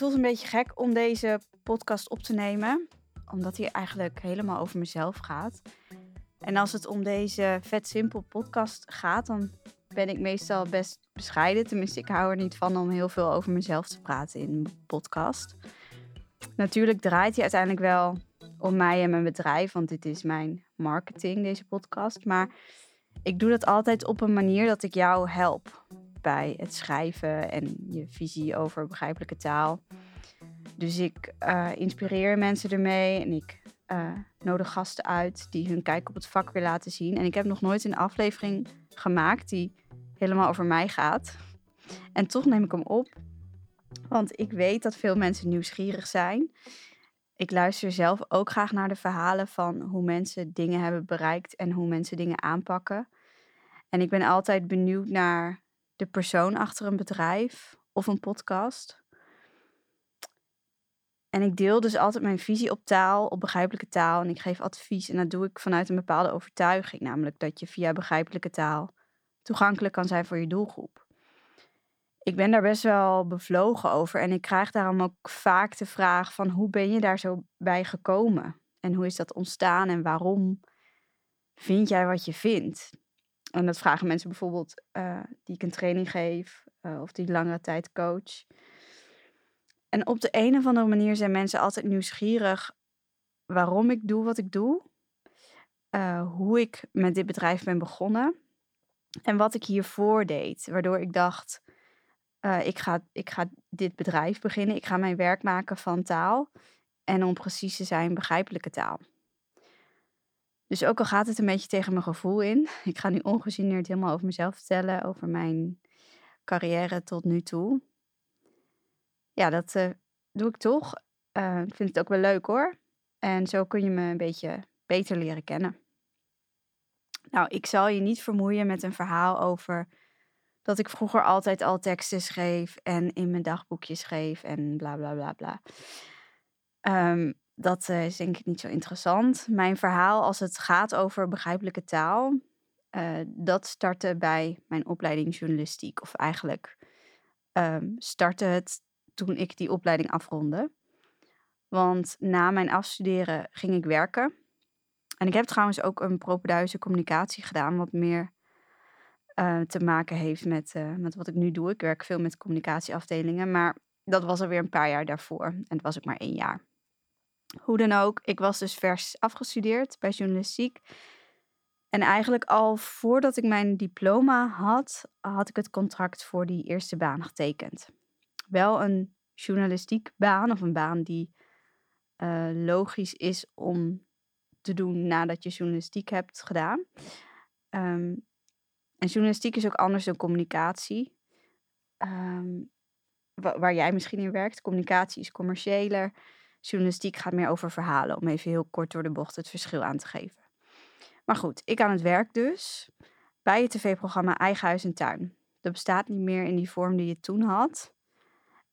voelt een beetje gek om deze podcast op te nemen, omdat hij eigenlijk helemaal over mezelf gaat. En als het om deze vet simpel podcast gaat, dan ben ik meestal best bescheiden. Tenminste, ik hou er niet van om heel veel over mezelf te praten in een podcast. Natuurlijk draait hij uiteindelijk wel om mij en mijn bedrijf, want dit is mijn marketing, deze podcast. Maar ik doe dat altijd op een manier dat ik jou help bij het schrijven en je visie over begrijpelijke taal. Dus ik uh, inspireer mensen ermee en ik uh, nodig gasten uit die hun kijk op het vak weer laten zien. En ik heb nog nooit een aflevering gemaakt die helemaal over mij gaat. En toch neem ik hem op, want ik weet dat veel mensen nieuwsgierig zijn. Ik luister zelf ook graag naar de verhalen van hoe mensen dingen hebben bereikt en hoe mensen dingen aanpakken. En ik ben altijd benieuwd naar de persoon achter een bedrijf of een podcast. En ik deel dus altijd mijn visie op taal, op begrijpelijke taal. En ik geef advies en dat doe ik vanuit een bepaalde overtuiging. Namelijk dat je via begrijpelijke taal toegankelijk kan zijn voor je doelgroep. Ik ben daar best wel bevlogen over en ik krijg daarom ook vaak de vraag van hoe ben je daar zo bij gekomen? En hoe is dat ontstaan en waarom vind jij wat je vindt? En dat vragen mensen bijvoorbeeld uh, die ik een training geef uh, of die langere tijd coach. En op de een of andere manier zijn mensen altijd nieuwsgierig waarom ik doe wat ik doe. Uh, hoe ik met dit bedrijf ben begonnen. En wat ik hiervoor deed. Waardoor ik dacht, ik, ga, ik ga dit bedrijf beginnen. Ik ga mijn werk maken van taal. En om precies te zijn, begrijpelijke taal. Dus ook al gaat het een beetje tegen mijn gevoel in. Ik ga nu ongegeneerd helemaal over mezelf vertellen. Over mijn carrière tot nu toe. Ja, dat uh, doe ik toch. Uh, ik vind het ook wel leuk hoor. En zo kun je me een beetje beter leren kennen. Nou, ik zal je niet vermoeien met een verhaal over dat ik vroeger altijd al teksten schreef en in mijn dagboekje schreef en bla bla bla bla. Um, dat uh, is denk ik niet zo interessant. Mijn verhaal als het gaat over begrijpelijke taal, uh, dat startte bij mijn opleiding journalistiek. Of eigenlijk um, startte het toen ik die opleiding afronde. Want na mijn afstuderen ging ik werken. En ik heb trouwens ook een propeduize communicatie gedaan, wat meer uh, te maken heeft met, met wat ik nu doe. Ik werk veel met communicatieafdelingen, maar dat was alweer een paar jaar daarvoor. En het was ook maar één jaar. Hoe dan ook, ik was dus vers afgestudeerd bij journalistiek. En eigenlijk al voordat ik mijn diploma had, had ik het contract voor die eerste baan getekend. Wel een journalistiek baan of een baan die uh, logisch is om te doen nadat je journalistiek hebt gedaan. Um, en journalistiek is ook anders dan communicatie. Um, waar jij misschien in werkt. Communicatie is commerciëler. Journalistiek gaat meer over verhalen, om even heel kort door de bocht het verschil aan te geven. Maar goed, ik aan het werk dus bij het tv-programma Eigen Huis en Tuin. Dat bestaat niet meer in die vorm die je toen had.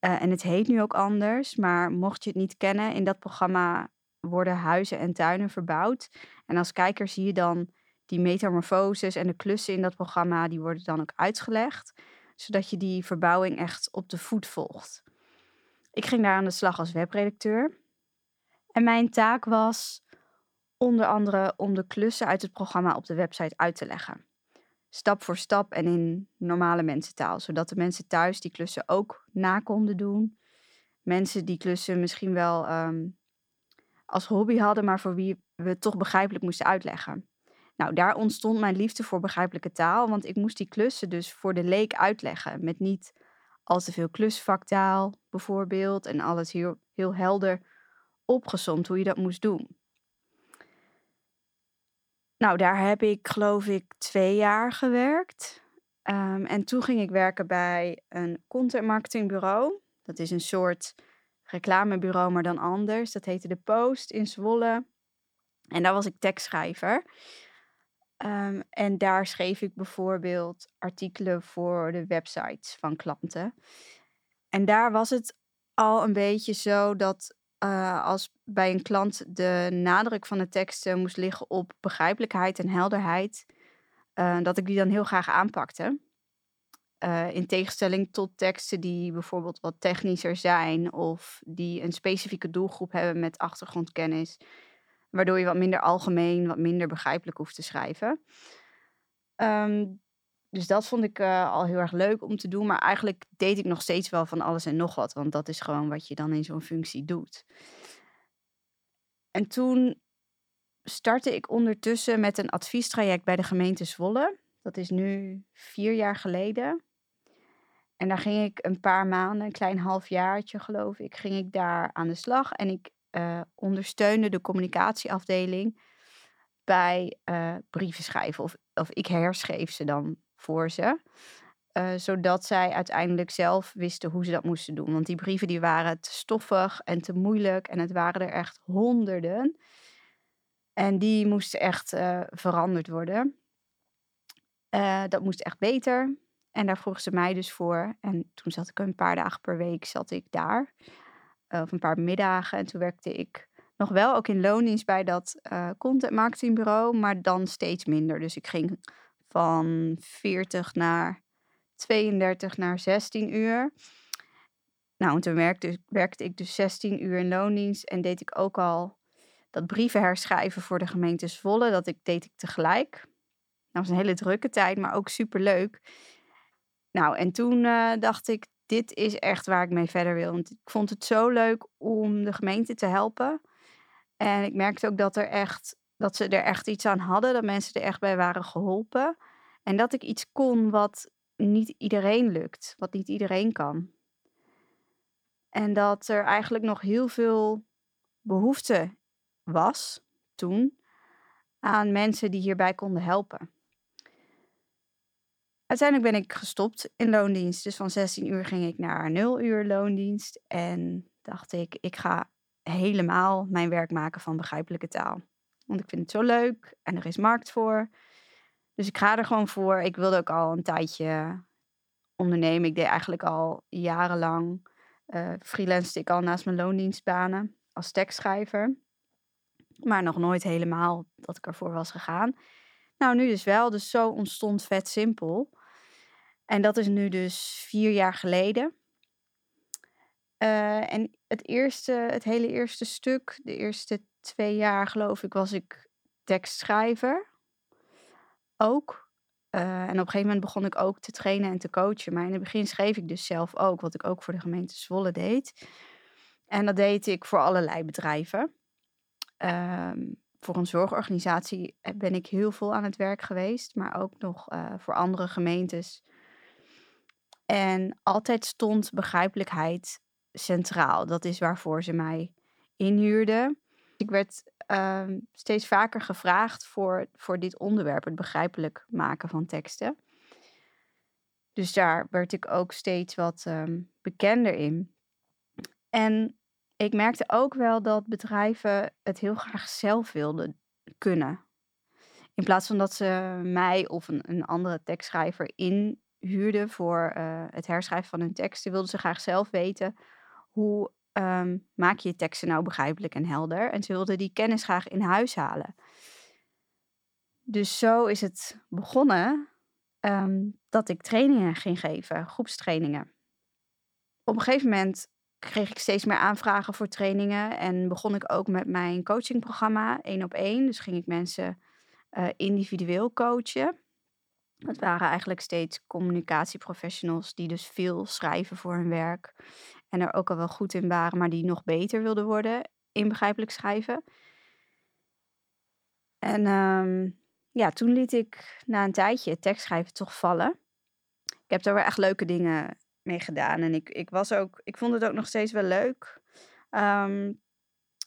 Uh, en het heet nu ook anders, maar mocht je het niet kennen, in dat programma worden huizen en tuinen verbouwd. En als kijker zie je dan die metamorfoses en de klussen in dat programma, die worden dan ook uitgelegd, zodat je die verbouwing echt op de voet volgt. Ik ging daar aan de slag als webredacteur. En mijn taak was onder andere om de klussen uit het programma op de website uit te leggen. Stap voor stap en in normale mensentaal, zodat de mensen thuis die klussen ook na konden doen. Mensen die klussen misschien wel um, als hobby hadden, maar voor wie we het toch begrijpelijk moesten uitleggen. Nou, daar ontstond mijn liefde voor begrijpelijke taal, want ik moest die klussen dus voor de leek uitleggen met niet al te veel klusvaktaal bijvoorbeeld en alles heel, heel helder opgezomd hoe je dat moest doen. Nou, daar heb ik geloof ik twee jaar gewerkt. Um, en toen ging ik werken bij een content marketingbureau. Dat is een soort reclamebureau, maar dan anders. Dat heette De Post in Zwolle. En daar was ik tekstschrijver. Um, en daar schreef ik bijvoorbeeld artikelen voor de websites van klanten. En daar was het al een beetje zo dat uh, als bij een klant de nadruk van de teksten moest liggen op begrijpelijkheid en helderheid, uh, dat ik die dan heel graag aanpakte. Uh, in tegenstelling tot teksten die bijvoorbeeld wat technischer zijn of die een specifieke doelgroep hebben met achtergrondkennis, waardoor je wat minder algemeen, wat minder begrijpelijk hoeft te schrijven. Um, dus dat vond ik uh, al heel erg leuk om te doen. Maar eigenlijk deed ik nog steeds wel van alles en nog wat. Want dat is gewoon wat je dan in zo'n functie doet. En toen startte ik ondertussen met een adviestraject bij de gemeente Zwolle. Dat is nu vier jaar geleden. En daar ging ik een paar maanden, een klein halfjaartje geloof ik, ging ik daar aan de slag. En ik uh, ondersteunde de communicatieafdeling bij uh, brieven schrijven. Of, of ik herschreef ze dan voor ze. Uh, zodat zij uiteindelijk zelf wisten hoe ze dat moesten doen. Want die brieven die waren te stoffig en te moeilijk. En het waren er echt honderden. En die moesten echt veranderd worden. Dat moest echt beter. En daar vroegen ze mij dus voor. En toen zat ik een paar dagen per week zat ik daar. Of een paar middagen. En toen werkte ik nog wel ook in loondienst bij dat content marketingbureau. Maar dan steeds minder. Dus ik ging van 40 naar 32 naar 16 uur. Nou, en toen werkte, werkte ik dus 16 uur in loondienst en deed ik ook al dat brieven herschrijven voor de gemeente Zwolle. Dat ik, deed ik tegelijk. Dat was een hele drukke tijd, maar ook super leuk. Nou, en toen uh, dacht ik, dit is echt waar ik mee verder wil. Want ik vond het zo leuk om de gemeente te helpen. En ik merkte ook dat er echt dat ze er echt iets aan hadden, dat mensen er echt bij waren geholpen. En dat ik iets kon wat niet iedereen lukt, wat niet iedereen kan. En dat er eigenlijk nog heel veel behoefte was toen aan mensen die hierbij konden helpen. Uiteindelijk ben ik gestopt in loondienst. Dus van 16 uur ging ik naar 0 uur loondienst. En dacht ik, ik ga helemaal mijn werk maken van begrijpelijke taal. Want ik vind het zo leuk en er is markt voor. Dus ik ga er gewoon voor. Ik wilde ook al een tijdje ondernemen. Ik deed eigenlijk al jarenlang. Uh, freelanced ik al naast mijn loondienstbanen als tekstschrijver. Maar nog nooit helemaal dat ik ervoor was gegaan. Nou, nu dus wel. Dus zo ontstond Vet Simpel. En dat is nu dus vier jaar geleden. Uh, en het eerste, het hele eerste stuk, de eerste twee jaar, geloof ik, was ik tekstschrijver. Ook. Uh, en op een gegeven moment begon ik ook te trainen en te coachen. Maar in het begin schreef ik dus zelf ook, wat ik ook voor de gemeente Zwolle deed. En dat deed ik voor allerlei bedrijven. Um, voor een zorgorganisatie ben ik heel veel aan het werk geweest, maar ook nog uh, voor andere gemeentes. En altijd stond begrijpelijkheid centraal. Dat is waarvoor ze mij inhuurden. Ik werd uh, steeds vaker gevraagd voor, voor dit onderwerp, het begrijpelijk maken van teksten. Dus daar werd ik ook steeds wat um, bekender in. En ik merkte ook wel dat bedrijven het heel graag zelf wilden kunnen. In plaats van dat ze mij of een, een andere tekstschrijver inhuurden voor uh, het herschrijven van hun teksten, wilden ze graag zelf weten hoe um, maak je je teksten nou begrijpelijk en helder? En ze wilden die kennis graag in huis halen. Dus zo is het begonnen um, dat ik trainingen ging geven, groepstrainingen. Op een gegeven moment kreeg ik steeds meer aanvragen voor trainingen en begon ik ook met mijn coachingprogramma één op één. Dus ging ik mensen uh, individueel coachen. Dat waren eigenlijk steeds communicatieprofessionals die dus veel schrijven voor hun werk. En er ook al wel goed in waren, maar die nog beter wilden worden in begrijpelijk schrijven. En um, ja, toen liet ik na een tijdje het tekstschrijven toch vallen. Ik heb daar wel echt leuke dingen mee gedaan. En ik, ik, was ook, ik vond het ook nog steeds wel leuk. Um,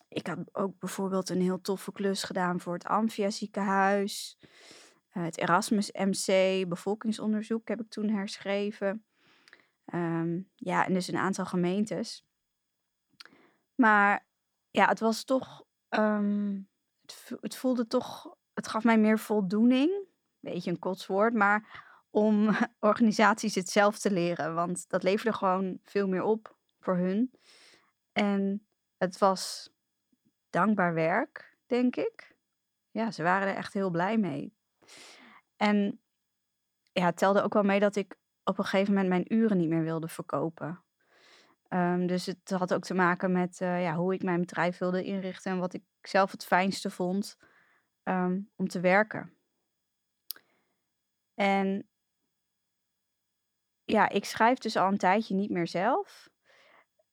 ik had ook bijvoorbeeld een heel toffe klus gedaan voor het Amphia ziekenhuis. Uh, het Erasmus MC bevolkingsonderzoek heb ik toen herschreven. Um, ja, en dus een aantal gemeentes. Maar ja, het was toch. Het, het, voelde toch. Het gaf mij meer voldoening. Beetje een kotswoord, maar om organisaties het zelf te leren. Want dat leverde gewoon veel meer op voor hun. En het was dankbaar werk, denk ik. Ja, ze waren er echt heel blij mee. En ja, het telde ook wel mee dat ik op een gegeven moment mijn uren niet meer wilde verkopen. Ehm, dus het had ook te maken met eh, ja, hoe ik mijn bedrijf wilde inrichten en wat ik zelf het fijnste vond ehm, om te werken. En ja, ik schrijf dus al een tijdje niet meer zelf.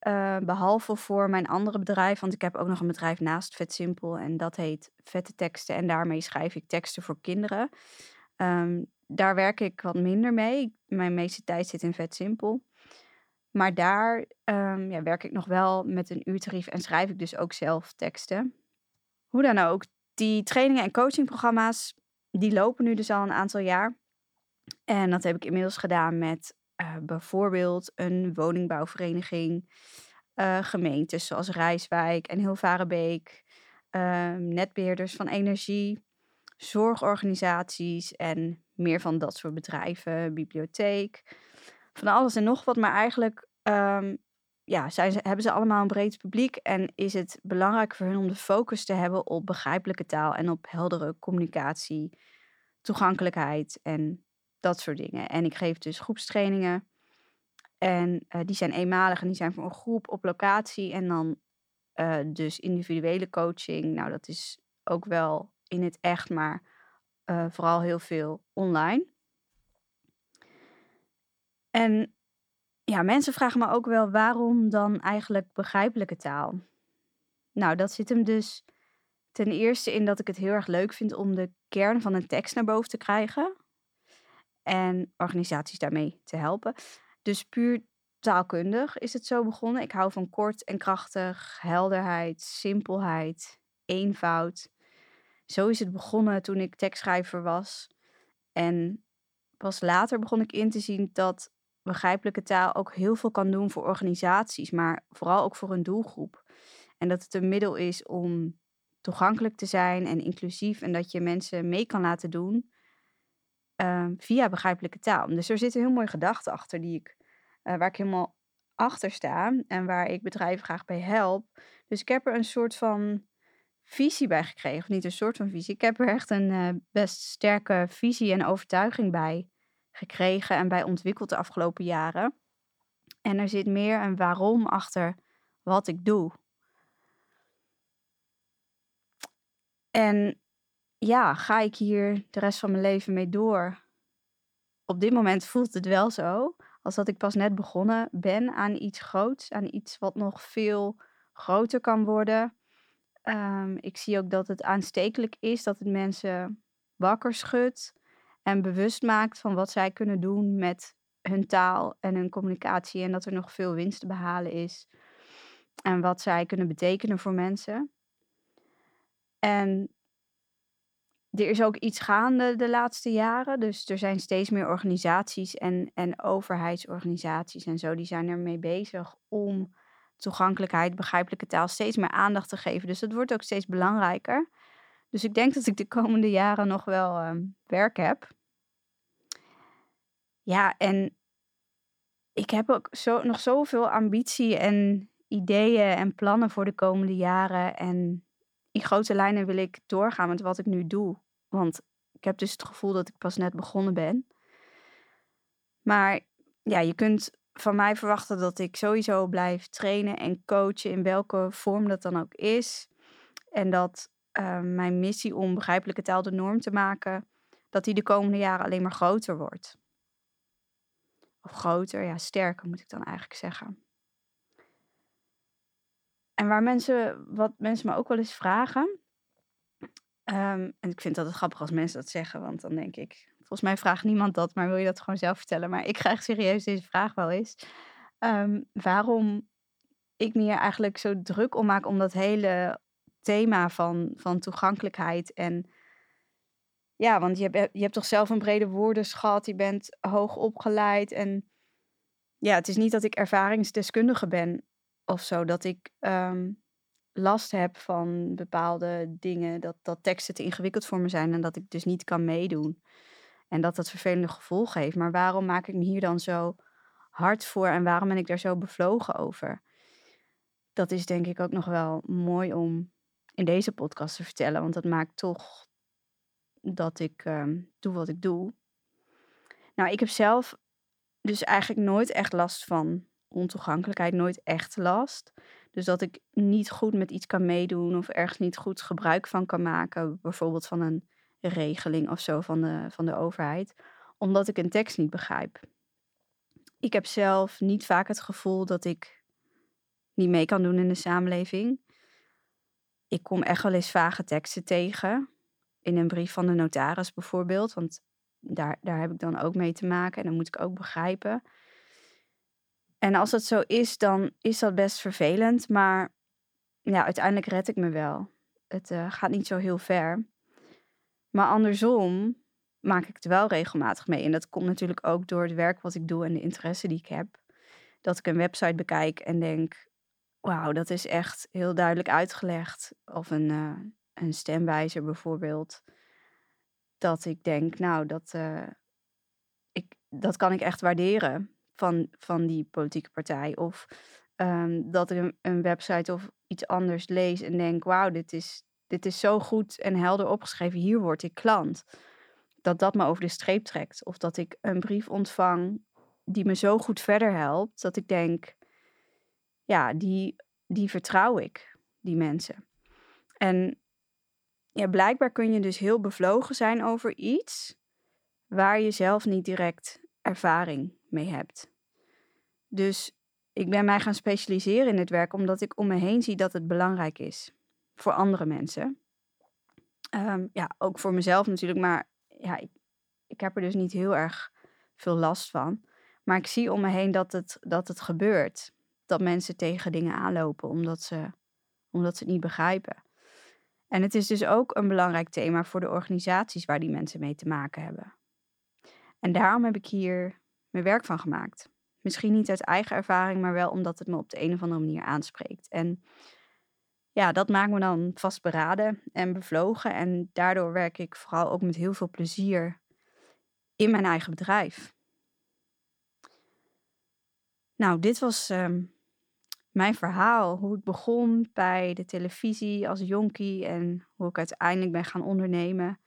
Uh, behalve voor mijn andere bedrijf, want ik heb ook nog een bedrijf naast Vet Simpel en dat heet Vette Teksten. En daarmee schrijf ik teksten voor kinderen. Um, daar werk ik wat minder mee. Mijn meeste tijd zit in Vet Simpel. Maar daar um, ja, werk ik nog wel met een uurtarief en schrijf ik dus ook zelf teksten. Hoe dan ook, die trainingen en coachingprogramma's, die lopen nu dus al een aantal jaar. En dat heb ik inmiddels gedaan met uh, bijvoorbeeld een woningbouwvereniging, uh, gemeentes zoals Rijswijk en Hilvarenbeek, uh, netbeheerders van energie, zorgorganisaties en meer van dat soort bedrijven, bibliotheek, van alles en nog wat. Maar eigenlijk um, ja, zijn hebben ze allemaal een breed publiek en is het belangrijk voor hun om de focus te hebben op begrijpelijke taal en op heldere communicatie, toegankelijkheid en dat soort dingen. En ik geef dus groepstrainingen. En uh, die zijn eenmalig en die zijn voor een groep op locatie. En dan uh, dus individuele coaching. Nou, dat is ook wel in het echt, maar uh, vooral heel veel online. En ja, mensen vragen me ook wel waarom dan eigenlijk begrijpelijke taal? Nou, dat zit hem dus ten eerste in dat ik het heel erg leuk vind om de kern van een tekst naar boven te krijgen en organisaties daarmee te helpen. Dus puur taalkundig is het zo begonnen. Ik hou van kort en krachtig, helderheid, simpelheid, eenvoud. Zo is het begonnen toen ik tekstschrijver was. En pas later begon ik in te zien dat begrijpelijke taal ook heel veel kan doen voor organisaties, maar vooral ook voor een doelgroep. En dat het een middel is om toegankelijk te zijn en inclusief en dat je mensen mee kan laten doen Ehm, via begrijpelijke taal. Dus er zit een heel mooie gedachte achter die ik, uh, waar ik helemaal achter sta en waar ik bedrijven graag bij help. Dus ik heb er een soort van visie bij gekregen, of niet een soort van visie. Ik heb er echt een uh, best sterke visie en overtuiging bij gekregen en bij ontwikkeld de afgelopen jaren. En er zit meer een waarom achter wat ik doe. En ja, ga ik hier de rest van mijn leven mee door? Op dit moment voelt het wel zo, als dat ik pas net begonnen ben aan iets groots, aan iets wat nog veel groter kan worden. Um, ik zie ook dat het aanstekelijk is, dat het mensen wakker schudt en bewust maakt van wat zij kunnen doen met hun taal en hun communicatie en dat er nog veel winst te behalen is en wat zij kunnen betekenen voor mensen. En er is ook iets gaande de laatste jaren. Dus er zijn steeds meer organisaties en, en overheidsorganisaties en zo. Die zijn ermee bezig om toegankelijkheid, begrijpelijke taal steeds meer aandacht te geven. Dus dat wordt ook steeds belangrijker. Dus ik denk dat ik de komende jaren nog wel uh, werk heb. Ja, en ik heb ook zo, nog zoveel ambitie en ideeën en plannen voor de komende jaren. En in grote lijnen wil ik doorgaan met wat ik nu doe. Want ik heb dus het gevoel dat ik pas net begonnen ben. Maar ja, je kunt van mij verwachten dat ik sowieso blijf trainen en coachen in welke vorm dat dan ook is. En dat uh, mijn missie om begrijpelijke taal de norm te maken, dat die de komende jaren alleen maar groter wordt. Of groter, ja, sterker moet ik dan eigenlijk zeggen. En waar mensen, wat mensen me ook wel eens vragen. Um, en ik vind dat het grappig als mensen dat zeggen, want dan denk ik, volgens mij vraagt niemand dat, maar wil je dat gewoon zelf vertellen? Maar ik krijg serieus deze vraag wel eens. Um, waarom ik me hier eigenlijk zo druk om maak om dat hele thema van, van toegankelijkheid en ja, want je hebt, je hebt toch zelf een brede woordenschat, je bent hoog opgeleid en ja, het is niet dat ik ervaringsdeskundige ben of zo, dat ik um, last heb van bepaalde dingen, dat, dat teksten te ingewikkeld voor me zijn en dat ik dus niet kan meedoen. En dat dat vervelende gevolgen heeft. Maar waarom maak ik me hier dan zo hard voor en waarom ben ik daar zo bevlogen over? Dat is denk ik ook nog wel mooi om in deze podcast te vertellen, want dat maakt toch dat ik um, doe wat ik doe. Nou, ik heb zelf dus eigenlijk nooit echt last van ontoegankelijkheid, nooit echt last. Dus dat ik niet goed met iets kan meedoen of ergens niet goed gebruik van kan maken, bijvoorbeeld van een regeling of zo van de, van de overheid, omdat ik een tekst niet begrijp. Ik heb zelf niet vaak het gevoel dat ik niet mee kan doen in de samenleving. Ik kom echt wel eens vage teksten tegen. In een brief van de notaris bijvoorbeeld. Want daar, daar heb ik dan ook mee te maken en dan moet ik ook begrijpen. En als dat zo is, dan is dat best vervelend. Maar ja, uiteindelijk red ik me wel. Het uh, gaat niet zo heel ver. Maar andersom maak ik het wel regelmatig mee. En dat komt natuurlijk ook door het werk wat ik doe en de interesse die ik heb. Dat ik een website bekijk en denk: wauw, dat is echt heel duidelijk uitgelegd. Of een, uh, een stemwijzer bijvoorbeeld. Dat ik denk: nou, dat, uh, ik, dat kan ik echt waarderen van, van die politieke partij. Of um, dat ik een, een website of iets anders lees en denk: wauw, dit is, dit is zo goed en helder opgeschreven. Hier word ik klant. Dat dat me over de streep trekt. Of dat ik een brief ontvang die me zo goed verder helpt. Dat ik denk: ja, die, die vertrouw ik, die mensen. En ja, blijkbaar kun je dus heel bevlogen zijn over iets waar je zelf niet direct ervaring mee hebt. Dus ik ben mij gaan specialiseren in dit werk omdat ik om me heen zie dat het belangrijk is voor andere mensen. Ehm, ja, ook voor mezelf natuurlijk, maar ja, ik, ik heb er dus niet heel erg veel last van. Maar ik zie om me heen dat het, dat het gebeurt. Dat mensen tegen dingen aanlopen omdat ze, omdat ze het niet begrijpen. En het is dus ook een belangrijk thema voor de organisaties waar die mensen mee te maken hebben. En daarom heb ik hier mijn werk van gemaakt. Misschien niet uit eigen ervaring, maar wel omdat het me op de een of andere manier aanspreekt. En ja, dat maakt me dan vastberaden en bevlogen. En daardoor werk ik vooral ook met heel veel plezier in mijn eigen bedrijf. Nou, dit was ehm, mijn verhaal. Hoe ik begon bij de televisie als jonkie en hoe ik uiteindelijk ben gaan ondernemen.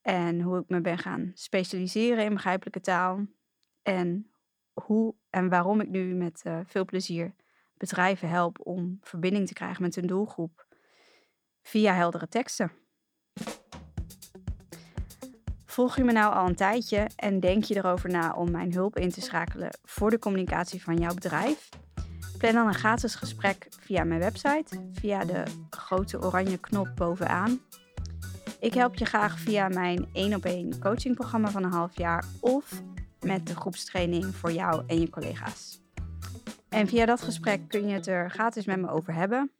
En hoe ik me ben gaan specialiseren in begrijpelijke taal. En hoe en waarom ik nu met uh, veel plezier bedrijven help om verbinding te krijgen met hun doelgroep via heldere teksten. Volg je me nou al een tijdje en denk je erover na om mijn hulp in te schakelen voor de communicatie van jouw bedrijf? Plan dan een gratis gesprek via mijn website, via de grote oranje knop bovenaan. Ik help je graag via mijn 1 op 1 coachingprogramma van een half jaar of met de groepstraining voor jou en je collega's. En via dat gesprek kun je het er gratis met me over hebben.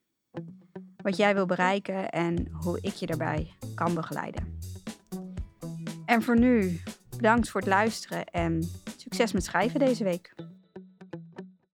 Wat jij wil bereiken en hoe ik je daarbij kan begeleiden. En voor nu, bedankt voor het luisteren en succes met schrijven deze week.